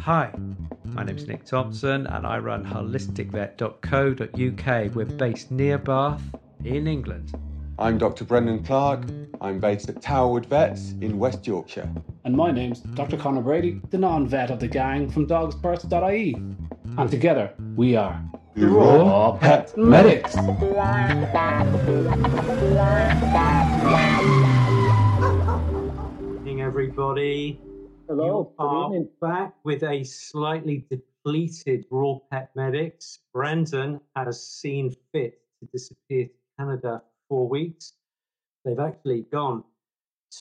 Hi, my name is Nick Thompson and I run holisticvet.co.uk. We're based near Bath in England. I'm Dr. Brendan Clark. I'm based at Towerwood Vets in West Yorkshire. And my name's Dr. Conor Brady, the non vet of the gang from dogsfirst.ie. And together we are The Raw Pet Medics. Evening, everybody. Hello, You good are evening. back with a slightly depleted Raw Pet Medics. Brendan has seen fit to disappear to Canada for four weeks. They've actually gone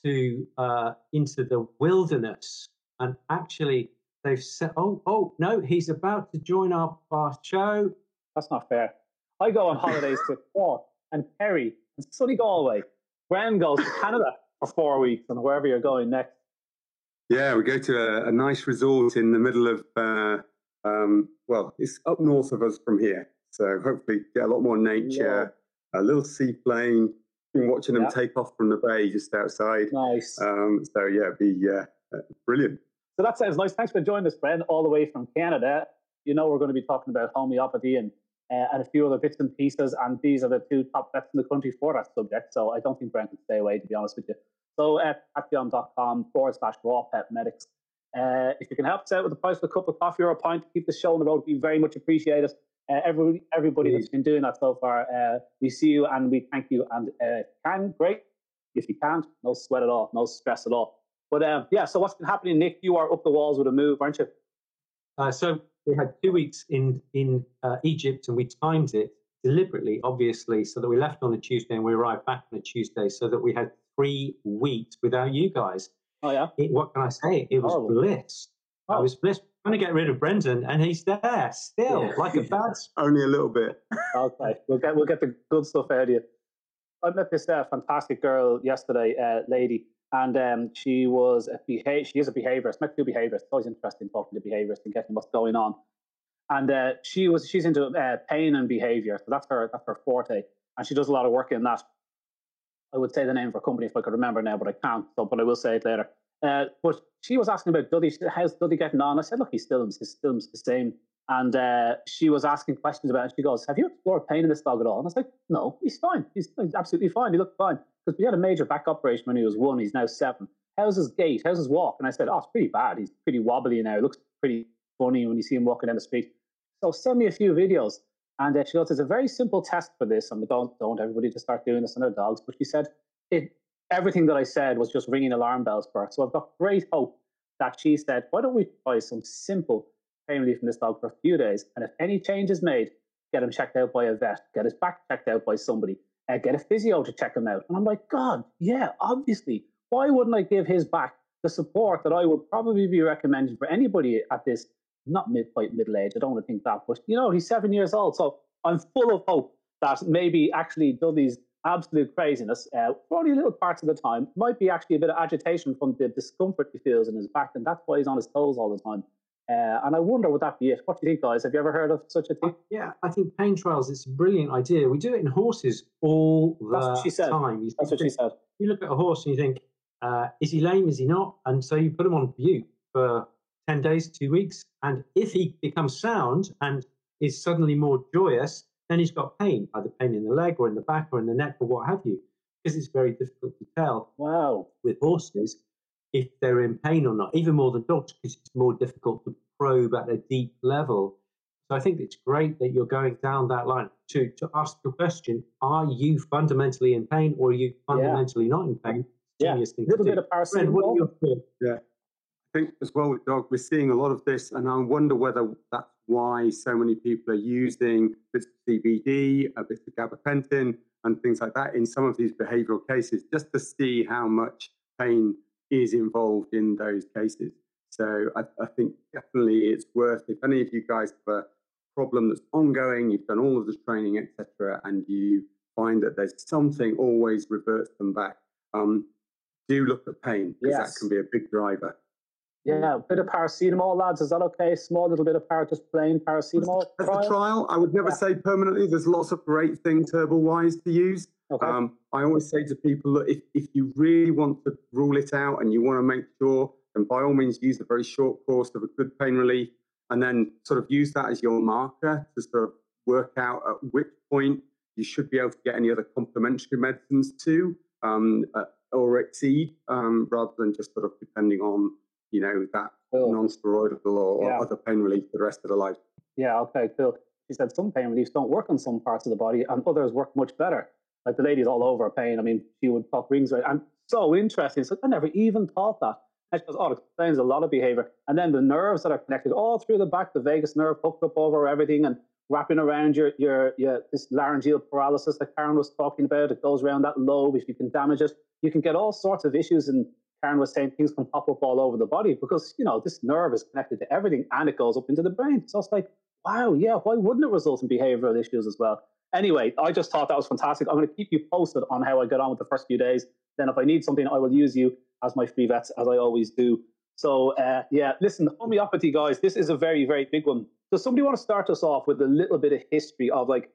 to uh, into the wilderness and actually they've said, "Oh, oh no, he's about to join our, our show." That's not fair. I go on holidays to Cork and Kerry and sunny Galway. Graham goes to Canada for four weeks and wherever you're going next. Yeah, we go to a, a nice resort in the middle of, uh, um, well, it's up north of us from here. So hopefully get a lot more nature, a little seaplane. Been watching them Yeah. take off from the bay just outside. Nice. Um, so yeah, be uh, uh, brilliant. So that sounds nice. Thanks for joining us, Bren, all the way from Canada. You know, we're going to be talking about homeopathy and, uh, and a few other bits and pieces. And these are the two top bets in the country for that subject. So I don't think Bren can stay away, to be honest with you. So at patreon.com forward slash raw pet medics. Uh, if you can help us out with the price of a cup of coffee or a pint to keep the show on the road, we very much appreciate it. Uh, everybody, everybody that's been doing that so far, uh, we see you and we thank you. And uh, can great. If you can't, no sweat at all, no stress at all. But um, yeah, so what's been happening, Nick? You are up the walls with a move, aren't you? Uh, so we had two weeks in in uh, Egypt, and we timed it deliberately, obviously, so that we left on a Tuesday and we arrived back on a Tuesday, so that we had three weeks without you guys. Oh yeah. It, what can I say? It was Horrible. bliss. I Oh. was bliss. Trying to get rid of Brendan, and he's there still, Yeah. like a bad. Only a little bit. Okay, we'll get we'll get the good stuff out of you. I met this uh, fantastic girl yesterday, uh, lady, and um, she was a She is a behaviorist. Met two behaviorists. It's always interesting talking to behaviorists and getting what's going on. And uh, she was she's into uh, pain and behavior, so that's her that's her forte, and she does a lot of work in that. I would say the name of her company if I could remember now, but I can't. So, but I will say it later. Uh, but she was asking about said, How's Duddy getting on? I said, Look, he's still he's still the same. And uh, she was asking questions about it. She goes, Have you explored pain in this dog at all? And I was like, No, he's fine. He's, he's absolutely fine. He looked fine. Because we had a major back operation when he was one. He's now seven. How's his gait? How's his walk? And I said, Oh, it's pretty bad. He's pretty wobbly now. He looks pretty funny when you see him walking down the street. So send me a few videos. And uh, she goes, There's a very simple test for this. And don't, don't everybody just start doing this on their dogs. But she said, it, Everything that I said was just ringing alarm bells for her. So I've got great hope that she said, Why don't we try some simple pain relief from this dog for a few days. And if any change is made, get him checked out by a vet, get his back checked out by somebody, uh, get a physio to check him out. And I'm like, God, yeah, obviously. Why wouldn't I give his back the support that I would probably be recommending for anybody at this, not mid quite middle age, I don't want to think that, but you know, he's seven years old. So I'm full of hope that maybe actually Dudley's absolute craziness, uh, only little parts of the time, might be actually a bit of agitation from the discomfort he feels in his back, and that's why he's on his toes all the time. Uh, and I wonder, would that be it? What do you think, guys? Have you ever heard of such a thing? Yeah, I think pain trials. It's a brilliant idea. We do it in horses all the That's what she said. time. You That's what she said. you look at a horse and you think, uh, is he lame? Is he not? And so you put him on bute for 10 days, two weeks. And if he becomes sound and is suddenly more joyous, then he's got pain, either pain in the leg or in the back or in the neck or what have you. Because it's very difficult to tell Wow. with horses if they're in pain or not, even more than dogs, because it's more difficult to probe at a deep level. So I think it's great that you're going down that line to, to ask the question, are you fundamentally in pain or are you fundamentally not in pain? Yeah. A little bit do. of Fred, what are paracetamol. your thoughts? I think as well with dog, we're seeing a lot of this, and I wonder whether that's why so many people are using bits of CBD, a bit of gabapentin, and things like that in some of these behavioural cases, just to see how much pain is involved in those cases. So I, I think definitely it's worth if any of you guys have a problem that's ongoing, you've done all of this training, etc., and you find that there's something always reverts them back. Um, do look at pain because Yes. that can be a big driver. Yeah, a bit of paracetamol, lads. Is that okay? Small little bit of para, just plain paracetamol. As trial? a trial, I would never Yeah. say permanently. There's lots of great things herbal wise to use, Okay. Um, I always say to people that if, if you really want to rule it out and you want to make sure, then by all means use a very short course of a good pain relief and then sort of use that as your marker to sort of work out at which point you should be able to get any other complementary medicines too um, uh, or exceed um, rather than just sort of depending on, you know, that cool. non-steroidal or, yeah. other pain relief for the rest of the life. Yeah, okay, cool. She said some pain reliefs don't work on some parts of the body and others work much better. Like the lady's all over pain. I mean, she would talk rings right. And so interesting. So I never even thought that. And she goes, oh, it explains a lot of behavior. And then the nerves that are connected all through the back, the vagus nerve hooked up over everything and wrapping around your, your, your this laryngeal paralysis that Karen was talking about. It goes around that lobe. If you can damage it, you can get all sorts of issues. And Karen was saying things can pop up all over the body because, you know, this nerve is connected to everything and it goes up into the brain. So it's like, wow, yeah, why wouldn't it result in behavioral issues as well? Anyway, I just thought that was fantastic. I'm going to keep you posted on how I get on with the first few days. Then, if I need something, I will use you as my free vets, as I always do. So, uh, yeah, listen, homeopathy, guys, this is a very, very big one. Does somebody want to start us off with a little bit of history of like,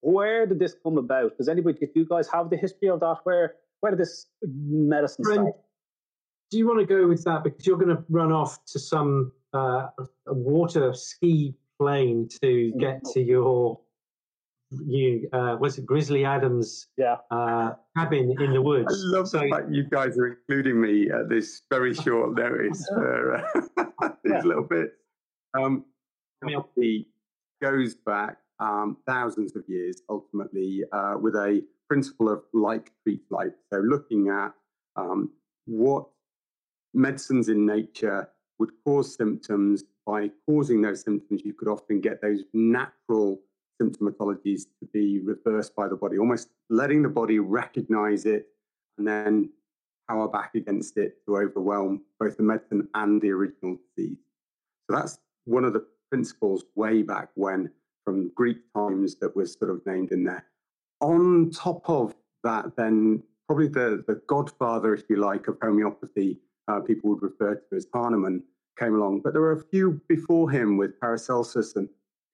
where did this come about? Does anybody, do you guys have the history of that? Where, where did this medicine start? Do you want to go with that because you're going to run off to some uh, water ski plane to get to your you uh, was it Grizzly Adams yeah. uh, cabin in the woods. I love so, the fact you guys are including me at this very short notice for uh, these yeah. little bits. Um, homeopathy goes back um, thousands of years, ultimately, uh, with a principle of like treat like. So, looking at um, what medicines in nature would cause symptoms. By causing those symptoms, you could often get those natural symptomatologies to be reversed by the body, almost letting the body recognize it and then power back against it to overwhelm both the medicine and the original disease. So that's one of the principles way back when from Greek times that was sort of named in there. On top of that, then probably the, the godfather, if you like, of homeopathy, uh, people would refer to as Hahnemann, came along. But there were a few before him with Paracelsus and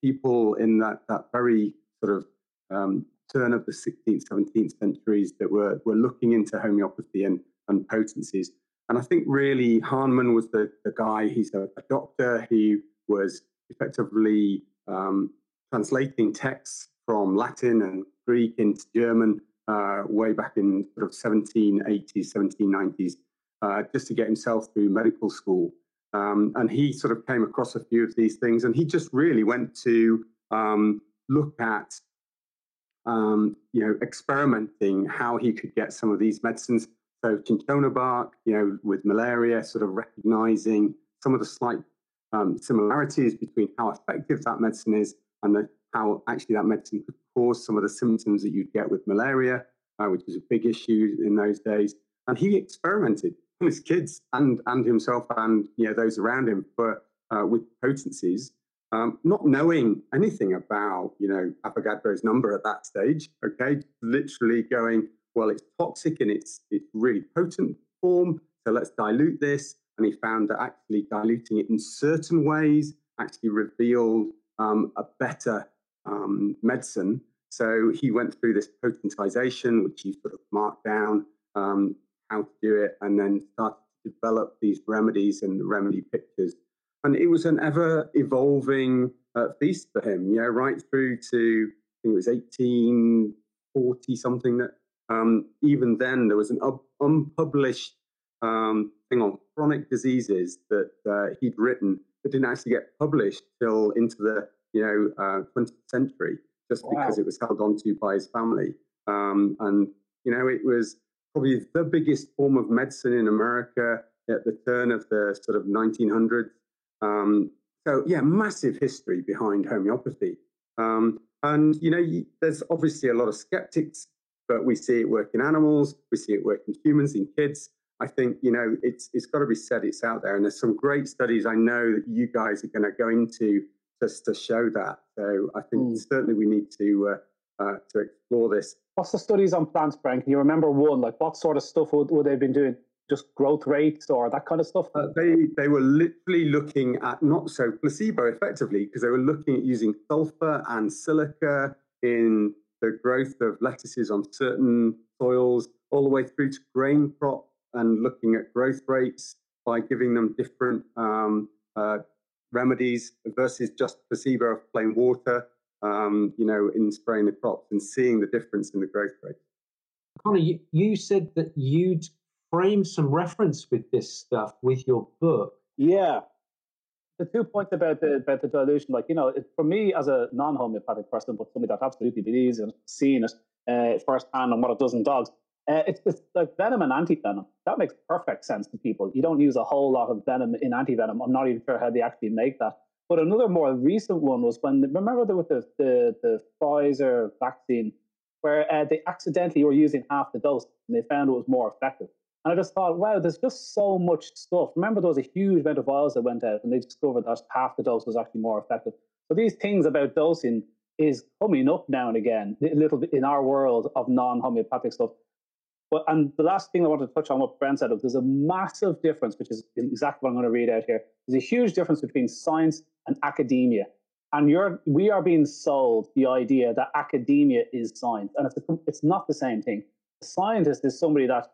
people in that, that very sort of um, turn of the 16th, 17th centuries that were, were looking into homeopathy and, and potencies. And I think really Hahnemann was the, the guy, he's a, a doctor, he was effectively um, translating texts from Latin and Greek into German uh, way back in sort of 1780s, 1790s, uh, just to get himself through medical school. Um, and he sort of came across a few of these things, and he just really went to um, look at, um, you know, experimenting how he could get some of these medicines. So cinchona bark, you know, with malaria, sort of recognizing some of the slight um, similarities between how effective that medicine is and the, how actually that medicine could cause some of the symptoms that you'd get with malaria, uh, which was a big issue in those days. And he experimented his kids and and himself and you know those around him for uh, with potencies, um, not knowing anything about you know Avogadro's number at that stage. Okay, literally going well, it's toxic in its its really potent form, so let's dilute this. And he found that actually diluting it in certain ways actually revealed um, a better um, medicine. So he went through this potentization, which he sort of marked down, um, how to do it, and then started to develop these remedies and the remedy pictures. And it was an ever evolving uh, feast for him, you know, right through to, I think it was 1840 something that um, even then there was an unpublished um, thing on chronic diseases that uh, he'd written that didn't actually get published till into the you know uh, 20th century, just wow. because it was held onto by his family. Um, and you know it was probably the biggest form of medicine in America at the turn of the sort of 1900s. Um, so, yeah, massive history behind homeopathy. Um, and, you know, there's obviously a lot of skeptics, but we see it work in animals, we see it work in humans, in kids. I think, you know, it's, it's got to be said it's out there. And there's some great studies I know that you guys are going to go into just to show that. So I think mm. certainly we need to, uh, uh, to explore this What's the studies on plants, Brian? Can you remember one? Like what sort of stuff would, would they have been doing? Just growth rates or that kind of stuff? Uh, they they were literally looking at not so placebo effectively because they were looking at using sulfur and silica in the the growth of lettuces on certain soils, all the way through to grain crop and looking at growth rates by giving them different um, uh, remedies versus just placebo of plain water, um, you know, in spraying the crops and seeing the difference in the growth rate. Conor, you, you said that you'd frame some reference with this stuff with your book. Yeah. The two points about the about the dilution, like you know, it, for me as a non-homeopathic person, but somebody that absolutely believes in seeing it uh, firsthand and what it does in dogs, uh, it's, it's like venom and anti-venom. That makes perfect sense to people. You don't use a whole lot of venom in anti-venom. I'm not even sure how they actually make that. But another more recent one was when remember there was the the, the Pfizer vaccine where uh, they accidentally were using half the dose and they found it was more effective. And I just thought, wow, there's just so much stuff. Remember, there was a huge amount of vials that went out, and they discovered that half the dose was actually more effective. So these things about dosing is coming up now and again, a little bit in our world of non-homeopathic stuff. But and the last thing I want to touch on what Brent said, there's a massive difference, which is exactly what I'm going to read out here. There's a huge difference between science and academia. And you're, we are being sold the idea that academia is science, and it's, a, it's not the same thing. A scientist is somebody that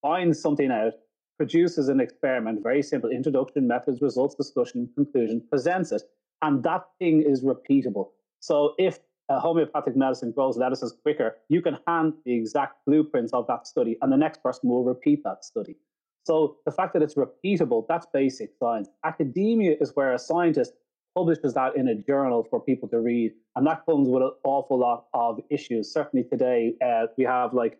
finds something out, produces an experiment, very simple introduction, methods, results, discussion, conclusion, presents it, and that thing is repeatable. So if a homeopathic medicine grows lettuces quicker, you can hand the exact blueprints of that study, and the next person will repeat that study. So the fact that it's repeatable, that's basic science. Academia is where a scientist publishes that in a journal for people to read, and that comes with an awful lot of issues. Certainly today, uh, we have like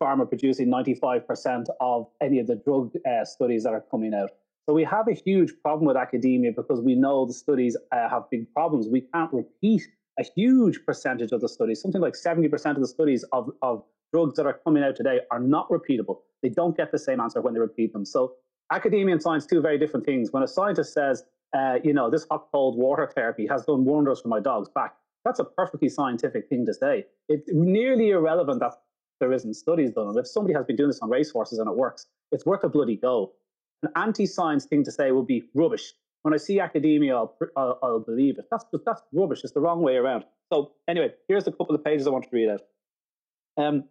pharma producing 95% of any of the drug uh, studies that are coming out. So we have a huge problem with academia because we know the studies uh, have big problems. We can't repeat a huge percentage of the studies, something like 70% of the studies of, of drugs that are coming out today are not repeatable. They don't get the same answer when they repeat them. So academia and science, two very different things. When a scientist says, uh, you know, this hot cold water therapy has done wonders for my dog's back, that's a perfectly scientific thing to say. It's nearly irrelevant that there isn't studies done. If somebody has been doing this on racehorses and it works, it's worth a bloody go. An anti-science thing to say would be rubbish. When I see academia, I'll, I'll, I'll believe it. That's that's rubbish. It's the wrong way around. So anyway, here's a couple of pages I want to read out. Um,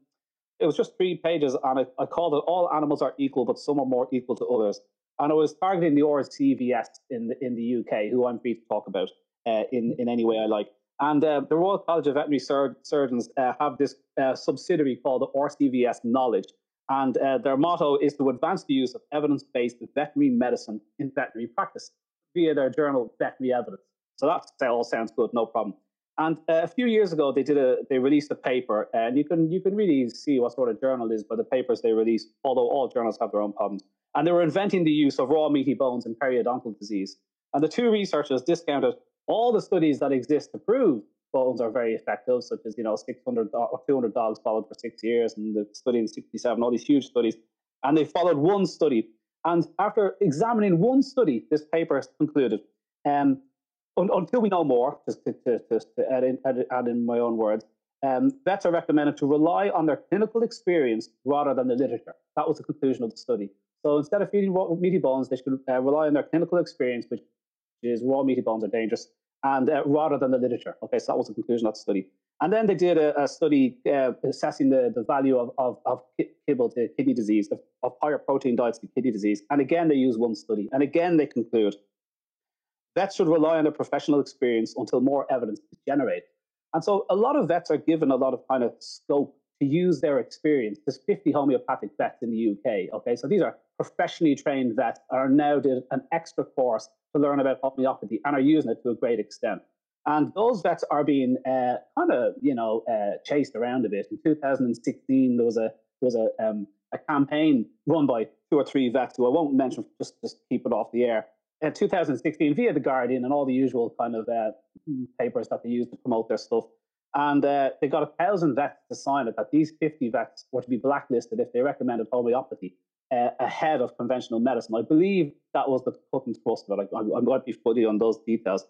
it was just three pages, and I, I called it "All Animals Are Equal, but Some Are More Equal to Others." And I was targeting the RCVS in the, in the UK, who I'm free to talk about uh, in in any way I like. And uh, the Royal College of Veterinary Sur- Surgeons uh, have this uh, subsidiary called the RCVS Knowledge. And uh, their motto is to advance the use of evidence based veterinary medicine in veterinary practice via their journal, Veterinary Evidence. So that all sounds good, no problem. And uh, a few years ago, they did a they released a paper, and you can you can really see what sort of journal is by the papers they release. Although all journals have their own problems, and they were inventing the use of raw meaty bones in periodontal disease. And the two researchers discounted all the studies that exist to prove bones are very effective, such as you know 600 or 200 dogs followed for six years, and the study in 67, all these huge studies, and they followed one study. And after examining one study, this paper concluded, um, un- until we know more, just to, to, to, add, in, add, add, in, my own words, um, vets are recommended to rely on their clinical experience rather than the literature. That was the conclusion of the study. So instead of feeding raw meaty bones, they should uh, rely on their clinical experience, which is raw meaty bones are dangerous, and uh, rather than the literature. Okay, so that was the conclusion of the study. And then they did a, a study uh, assessing the, the value of, of, of kibble to kidney disease, of, of higher protein diets to kidney disease. And again, they use one study. And again, they conclude vets should rely on their professional experience until more evidence is generated. And so a lot of vets are given a lot of kind of scope to use their experience. There's 50 homeopathic vets in the UK. Okay, so these are professionally trained vets are now did an extra course to learn about homeopathy and are using it to a great extent. And those vets are being uh, kind of, you know, uh, chased around a bit. In 2016, there was a there was a um, a campaign run by two or three vets who I won't mention, just just keep it off the air. In 2016, via the Guardian and all the usual kind of uh, papers that they use to promote their stuff, and uh, they got a thousand vets to sign it that these 50 vets were to be blacklisted if they recommended homeopathy uh, ahead of conventional medicine. I believe that was the cut thrust of it. I, I, I might be footy on those details.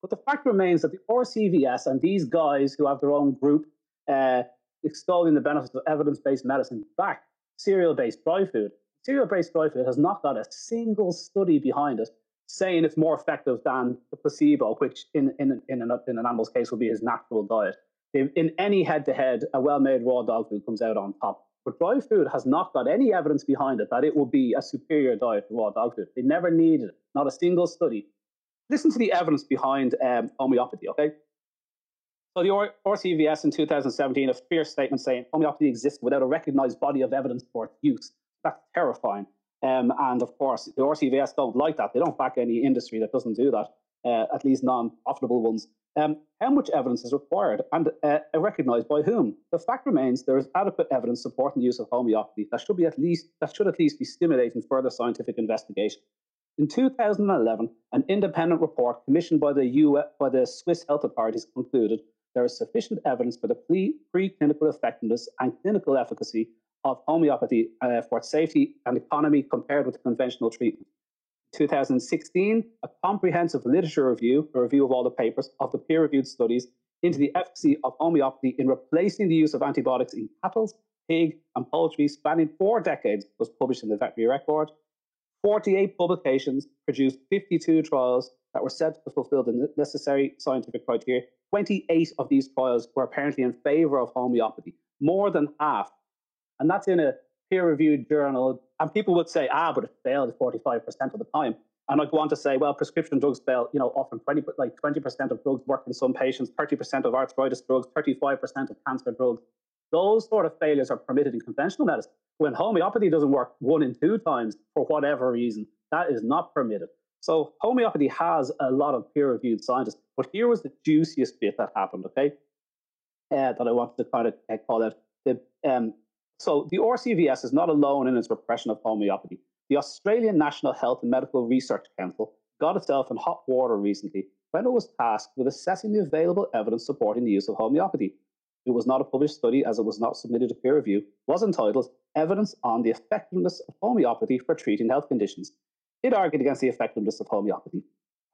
But the fact remains that the RCVS and these guys who have their own group uh, extolling the benefits of evidence based medicine back cereal based dry food. Cereal based dry food has not got a single study behind it saying it's more effective than the placebo, which in, in, in, an, in an animal's case would be his natural diet. in any head-to-head, a well-made raw dog food comes out on top. But dry food has not got any evidence behind it that it will be a superior diet to raw dog food. They never needed it, not a single study. Listen to the evidence behind um, homeopathy, okay? So the RCVS in 2017, a fierce statement saying homeopathy exists without a recognized body of evidence for its use. That's terrifying. Um, and of course, the RCVS don't like that. They don't back any industry that doesn't do that, uh, at least non-profitable ones. Um, how much evidence is required and uh, recognized by whom? The fact remains there is adequate evidence supporting the use of homeopathy that should be at least that should at least be stimulating further scientific investigation. In 2011, an independent report commissioned by the US, by the Swiss health authorities concluded there is sufficient evidence for the preclinical effectiveness and clinical efficacy of homeopathy uh, for safety and economy compared with conventional treatment. 2016, a comprehensive literature review, a review of all the papers of the peer-reviewed studies into the efficacy of homeopathy in replacing the use of antibiotics in cattle, pig, and poultry spanning four decades was published in the Veterinary Record. 48 publications produced 52 trials that were said to fulfill the necessary scientific criteria. 28 of these trials were apparently in favor of homeopathy, more than half. And that's in a peer reviewed journal. And people would say, ah, but it failed 45% of the time. And I'd go on to say, well, prescription drugs fail, you know, often 20, like 20% of drugs work in some patients, 30% of arthritis drugs, 35% of cancer drugs. Those sort of failures are permitted in conventional medicine. When homeopathy doesn't work one in two times for whatever reason, that is not permitted. So homeopathy has a lot of peer-reviewed scientists. But here was the juiciest bit that happened, okay? Uh, that I wanted to kind of uh, call out. The, um, so the RCVS is not alone in its repression of homeopathy. The Australian National Health and Medical Research Council got itself in hot water recently when it was tasked with assessing the available evidence supporting the use of homeopathy. It was not a published study as it was not submitted to peer review, was entitled Evidence on the Effectiveness of Homeopathy for Treating Health Conditions. It argued against the effectiveness of homeopathy.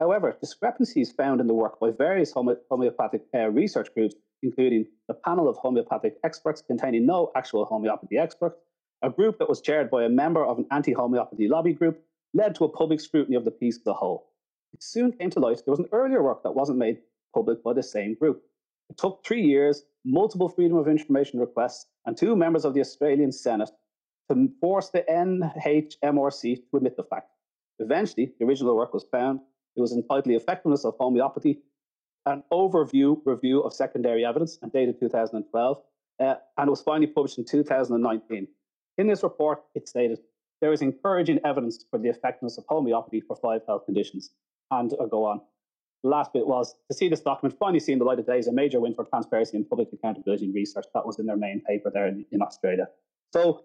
However, discrepancies found in the work by various homeopathic uh, research groups, including the panel of homeopathic experts containing no actual homeopathy experts, a group that was chaired by a member of an anti homeopathy lobby group, led to a public scrutiny of the piece as a whole. It soon came to light there was an earlier work that wasn't made public by the same group. It took three years, multiple Freedom of Information requests, and two members of the Australian Senate to force the NHMRC to admit the fact. Eventually, the original work was found. It was entitled The Effectiveness of Homeopathy, an overview review of secondary evidence and dated 2012, uh, and it was finally published in 2019. In this report, it stated there is encouraging evidence for the effectiveness of homeopathy for five health conditions. And I'll go on. Last bit was to see this document finally seeing the light of day is a major win for transparency and public accountability in research. That was in their main paper there in, in Australia. So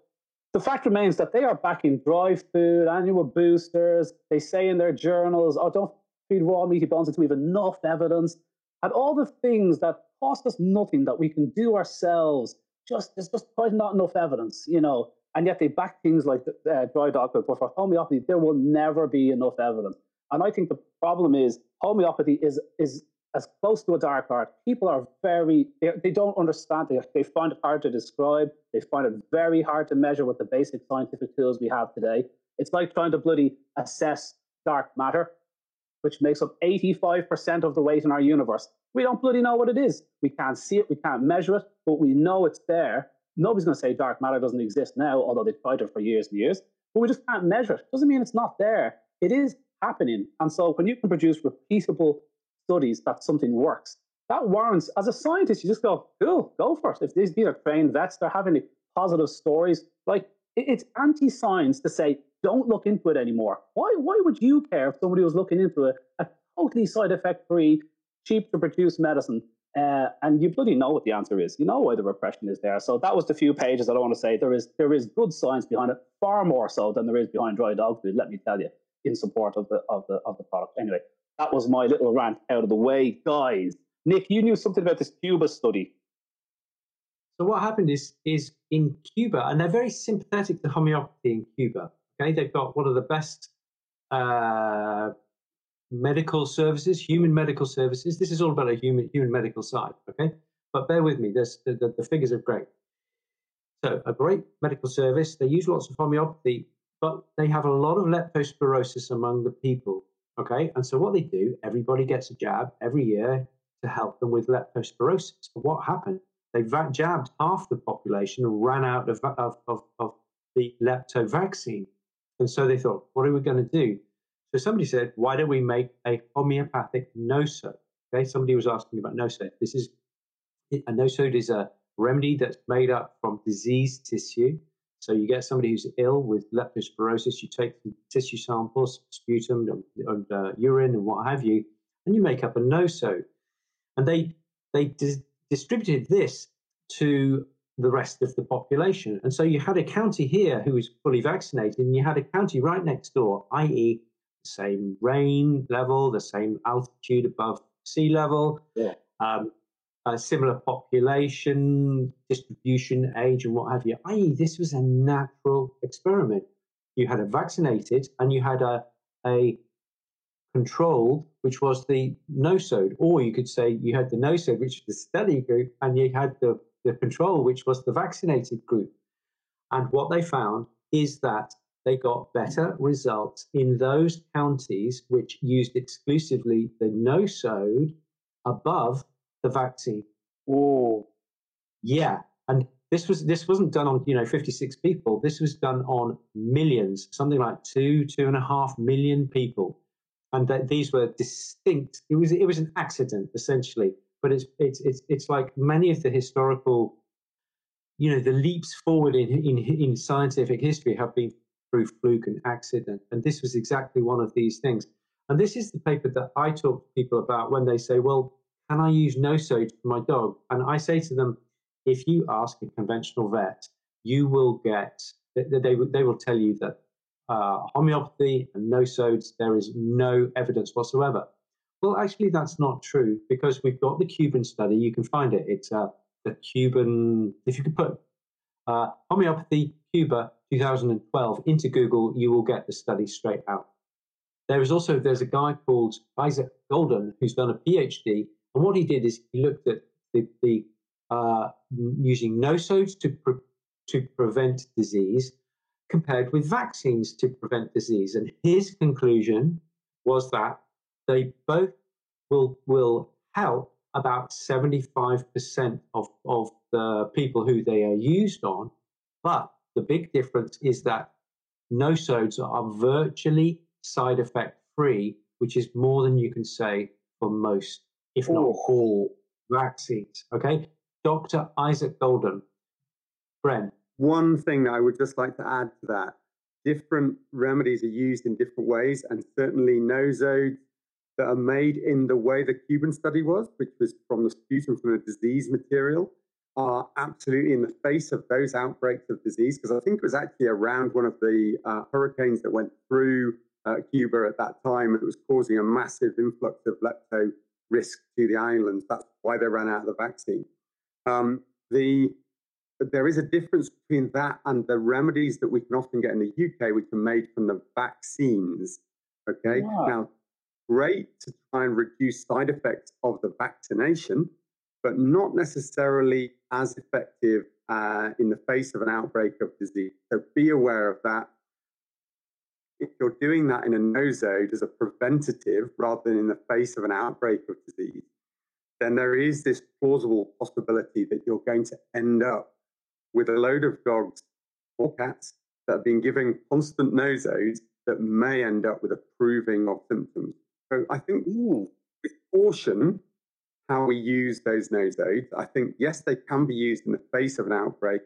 the fact remains that they are backing dry food, annual boosters. They say in their journals, oh, don't feed raw meaty bones until we have enough evidence. And all the things that cost us nothing that we can do ourselves, just there's just quite not enough evidence, you know. And yet they back things like uh, dry dog food. But for homeopathy, there will never be enough evidence. And I think the problem is homeopathy is is as close to a dark art. People are very, they, don't understand. They, they find it hard to describe. They find it very hard to measure with the basic scientific tools we have today. It's like trying to bloody assess dark matter, which makes up 85% of the weight in our universe. We don't bloody know what it is. We can't see it, we can't measure it, but we know it's there. Nobody's going to say dark matter doesn't exist now, although they've tried it for years and years. But we just can't measure it. Doesn't mean it's not there. It is happening. And so when you can produce repeatable studies that something works, that warrants, as a scientist, you just go, cool, go for it. If these, these are trained vets, they're having positive stories. Like, it's anti science to say, don't look into it anymore. Why, why would you care if somebody was looking into a, a totally side effect free, cheap to produce medicine? Uh, and you bloody know what the answer is. You know why the repression is there. So that was the few pages that I want to say. There is there is good science behind it, far more so than there is behind dry dog food. Let me tell you, in support of the of the of the product. Anyway, that was my little rant out of the way, guys. Nick, you knew something about this Cuba study. So what happened is is in Cuba, and they're very sympathetic to homeopathy in Cuba. Okay, they've got one of the best uh, medical services, human medical services. This is all about a human human medical side. Okay, but bear with me. There's the, the, the figures are great. So a great medical service. They use lots of homeopathy, but they have a lot of leptospirosis among the people Okay, and so what they do, everybody gets a jab every year. to help them with leptospirosis. But what happened? They jabbed half the population and ran out of, of, of, of the lepto vaccine. And so they thought, what are we going to do? So somebody said, why don't we make a homeopathic nosode? Okay, somebody was asking about nosode. This is a nosode is a remedy that's made up from diseased tissue. So you get somebody who's ill with leptospirosis, you take some tissue samples, sputum and, and uh, urine and what have you, and you make up a nosode. And they they dis- distributed this to the rest of the population. And so you had a county here who was fully vaccinated, and you had a county right next door, i.e., the same rain level, the same altitude above sea level, yeah. um, similar population distribution, age, and what have you. I.e., this was a natural experiment. You had a vaccinated and you had a, a controlled, which was the nosode, or you could say you had the nosode, which was the study group, and you had the, the control, which was the vaccinated group. And what they found is that they got better results in those counties which used exclusively the nosode above the vaccine. Oh, yeah, and this was this wasn't done on you know 56 people. This was done on millions, something like two two and a half million people, and that these were distinct. It was it was an accident essentially, but it's it's it's it's like many of the historical, you know, the leaps forward in in in scientific history have been through fluke and accident, and this was exactly one of these things. And this is the paper that I talk to people about when they say, well, can I use nosode for my dog? And I say to them, if you ask a conventional vet, you will get, they, they, will tell you that uh, homeopathy and nosodes, there is no evidence whatsoever. Well, actually, that's not true because we've got the Cuban study. You can find it. It's uh, the Cuban, if you could put uh, homeopathy Cuba 2012 into Google, you will get the study straight out. There is also, there's a guy called Isaac Golden who's done a PhD and what he did is he looked at the, the uh, using nosodes to pre- to prevent disease compared with vaccines to prevent disease. And his conclusion was that they both will will help about 75% of, of the people who they are used on. But the big difference is that nosodes are virtually side effect free, which is more than you can say for most if not all, vaccines. Okay. Dr. Isaac Golden. Bren. One thing I would just like to add to that different remedies are used in different ways, and certainly nosodes that are made in the way the Cuban study was, which was from the sputum from the disease material, are absolutely in the face of those outbreaks of disease. Because I think it was actually around one of the uh, hurricanes that went through uh, Cuba at that time, and it was causing a massive influx of lepto risk to the islands. That's why they ran out of the vaccine. Um, the there is a difference between that and the remedies that we can often get in the UK, which are made from the vaccines. Okay, yeah. now great to try and reduce side effects of the vaccination, but not necessarily as effective uh, in the face of an outbreak of disease. So be aware of that if you're doing that in a nosode as a preventative rather than in the face of an outbreak of disease, then there is this plausible possibility that you're going to end up with a load of dogs or cats that have been given constant nosodes that may end up with a proving of symptoms. So I think ooh, with caution, how we use those nosodes, I think yes, they can be used in the face of an outbreak,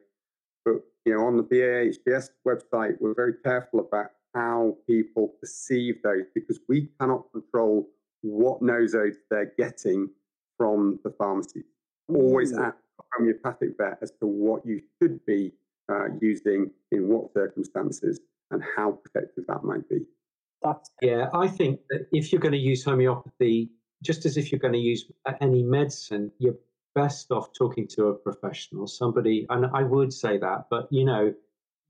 but you know, on the BAHVS website, we're very careful about how people perceive those because we cannot control what nosodes they're getting from the pharmacy. Always mm. ask a homeopathic vet as to what you should be uh, using in what circumstances and how protective that might be. That's yeah, I think that if you're going to use homeopathy, just as if you're going to use any medicine, you're best off talking to a professional, somebody, and I would say that, but you know,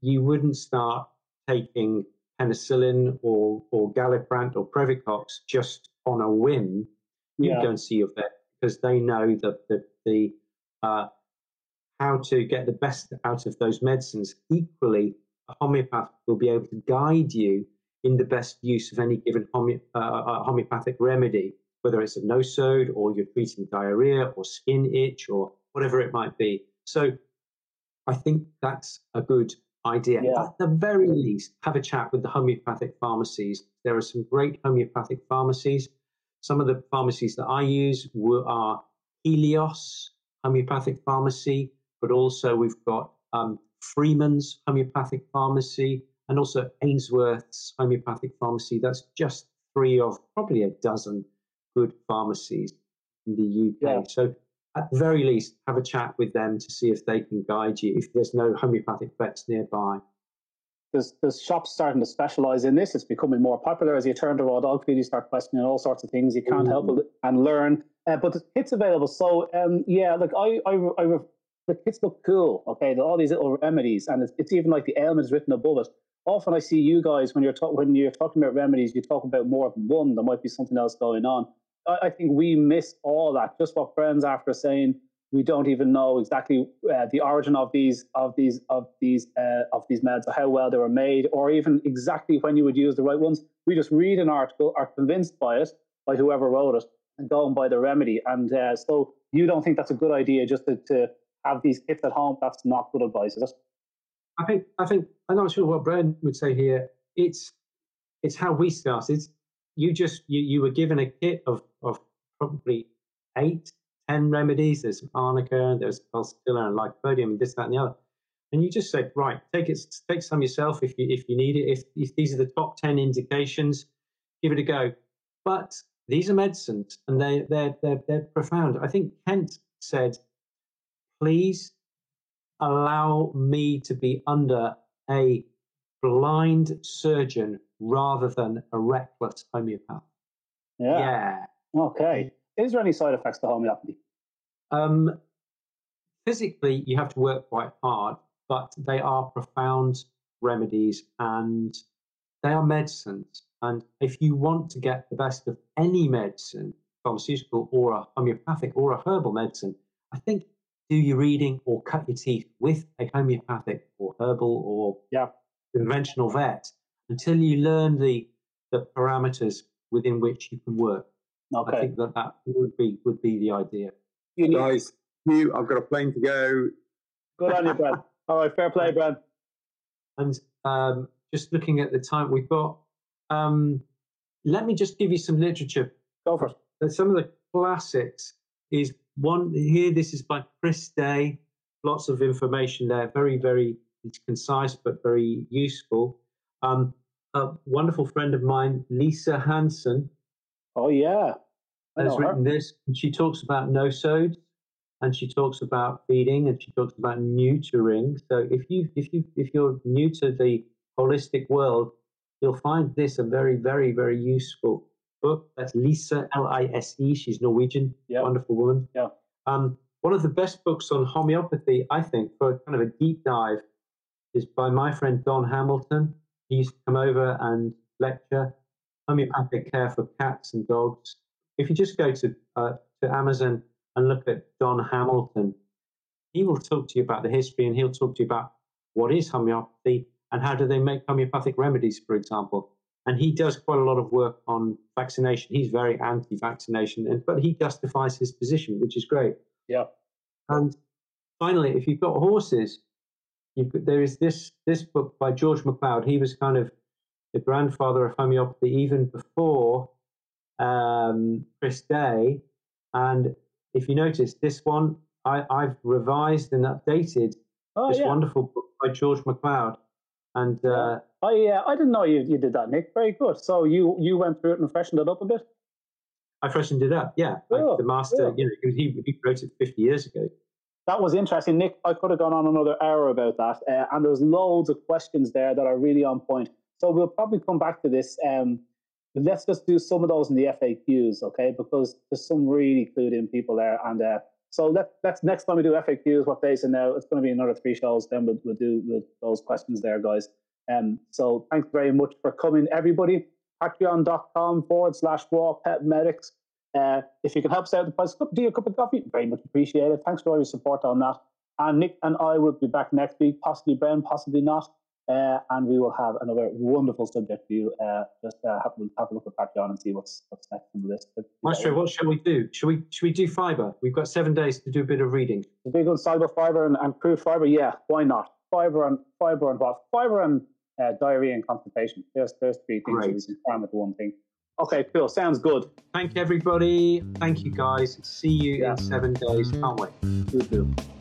you wouldn't start taking penicillin or, or Galliprant or Previcox just on a whim, you yeah. go and see your vet because they know that the, the uh, how to get the best out of those medicines. Equally, a homeopath will be able to guide you in the best use of any given home, uh, uh, homeopathic remedy. whether it's a nosode or you're treating diarrhea or skin itch or whatever it might be. So I think that's a good idea. Yeah. At the very least, have a chat with the homeopathic pharmacies. There are some great homeopathic pharmacies. Some of the pharmacies that I use were, are Helios Homeopathic Pharmacy, but also we've got um, Freeman's Homeopathic Pharmacy and also Ainsworth's Homeopathic Pharmacy. That's just three of probably a dozen good pharmacies in the UK. Yeah. So at the very least, have a chat with them to see if they can guide you if there's no homeopathic vets nearby. There's, there's shops starting to specialize in this. It's becoming more popular as you turn to raw dog feed. You start questioning all sorts of things. You can't mm. help it and learn. Uh, but the kit's available. So um, yeah, like I, I, I, the kits look cool. Okay, all these little remedies, and it's, it's even like the ailments written above it. Often I see you guys when you're talk, when you're talking about remedies, you talk about more than one. There might be something else going on. I, think we miss all that. Just what friends after saying we don't even know exactly uh, the origin of these of these of these uh, of these meds or how well they were made, or even exactly when you would use the right ones. We just read an article, are convinced by it by whoever wrote it, and go and buy the remedy. And uh, so you don't think that's a good idea just to, to have these kits at home? That's not good advice, is it? I think I think I'm not sure what Brent would say here. It's it's how we started you just you, you were given a kit of probably eight, ten remedies. There's arnica, there's pulsatilla and lycopodium, and this, that, and the other. And you just said, right, take it, take some yourself if you if you need it. If, if these are the top ten indications, give it a go. But these are medicines, and they they're they're, they're profound. I think Kent said, please allow me to be under a blind surgeon rather than a reckless homeopath. Yeah. yeah. Okay. Is there any side effects to homeopathy? Um, physically, you have to work quite hard, but they are profound remedies and they are medicines. And if you want to get the best of any medicine, pharmaceutical or a homeopathic or a herbal medicine, I think do your reading or cut your teeth with a homeopathic or herbal or yeah. conventional vet until you learn the the parameters within which you can work. Okay. I think that that would be would be the idea. You Guys, you, I've got a plane to go. Good on you, Brad. All right, fair play, Brad. And um, just looking at the time we've got, um, let me just give you some literature. Go for it. Some of the classics is one here. This is by Chris Day. Lots of information there. Very, very it's concise but very useful. Um, a wonderful friend of mine, Lise Hansen. Oh yeah, has written her. this. And she talks about no nosodes, and she talks about feeding, and she talks about neutering. So if you if you if you're new to the holistic world, you'll find this a very very very useful book. That's Lise L I S E. She's Norwegian. Yeah. Wonderful woman. Yeah. Um, one of the best books on homeopathy, I think, for kind of a deep dive, is by my friend Don Hamilton. He used to come over and lecture homeopathic care for cats and dogs. If you just go to uh, to Amazon and look at Don Hamilton, he will talk to you about the history and he'll talk to you about what is homeopathy and how do they make homeopathic remedies, for example. And he does quite a lot of work on vaccination. He's very anti-vaccination, and, but he justifies his position, which is great. Yeah. And finally, if you've got horses, there is this this book by George MacLeod. He was kind of the grandfather of homeopathy even before um, Chris Day. And if you notice, this one I, have revised and updated oh, this yeah. wonderful book by George MacLeod. And uh, oh yeah, I didn't know you, you did that, Nick. Very good. So you you went through it and freshened it up a bit. I freshened it up. Yeah, like the master. You know, he he wrote it fifty years ago that was interesting, Nick. I could have gone on another hour about that, uh, and there's loads of questions there that are really on point. So we'll probably come back to this. Um, let's just do some of those in the FAQs, okay? Because there's some really clued in people there, and uh, so let, let's next time we do FAQs, what days and now it's going to be another three shows. Then we'll, we'll do we'll, those questions there, guys. Um, so thanks very much for coming, everybody. Patreon.com forward slash Raw Pet Medics. Uh, if you can help us out the price, do a cup of coffee, very much appreciated. Thanks for all your support on that. And Nick and I will be back next week, possibly Ben, possibly not. Uh, and we will have another wonderful subject for you. Uh, just uh, have, have a look at Patreon and see what's what's next on the list. Maestro, what shall we do? Should we should we do fiber? We've got seven days to do a bit of reading. The big one, cyber fiber and, and proof fiber. Yeah, why not? Fiber and fiber and what? Fiber and uh, diarrhea and constipation. There's there's three things Great. we can with one thing. Okay, cool. Sounds good. Thank you, everybody. Thank you, guys. See you yeah. in seven days. Can't wait.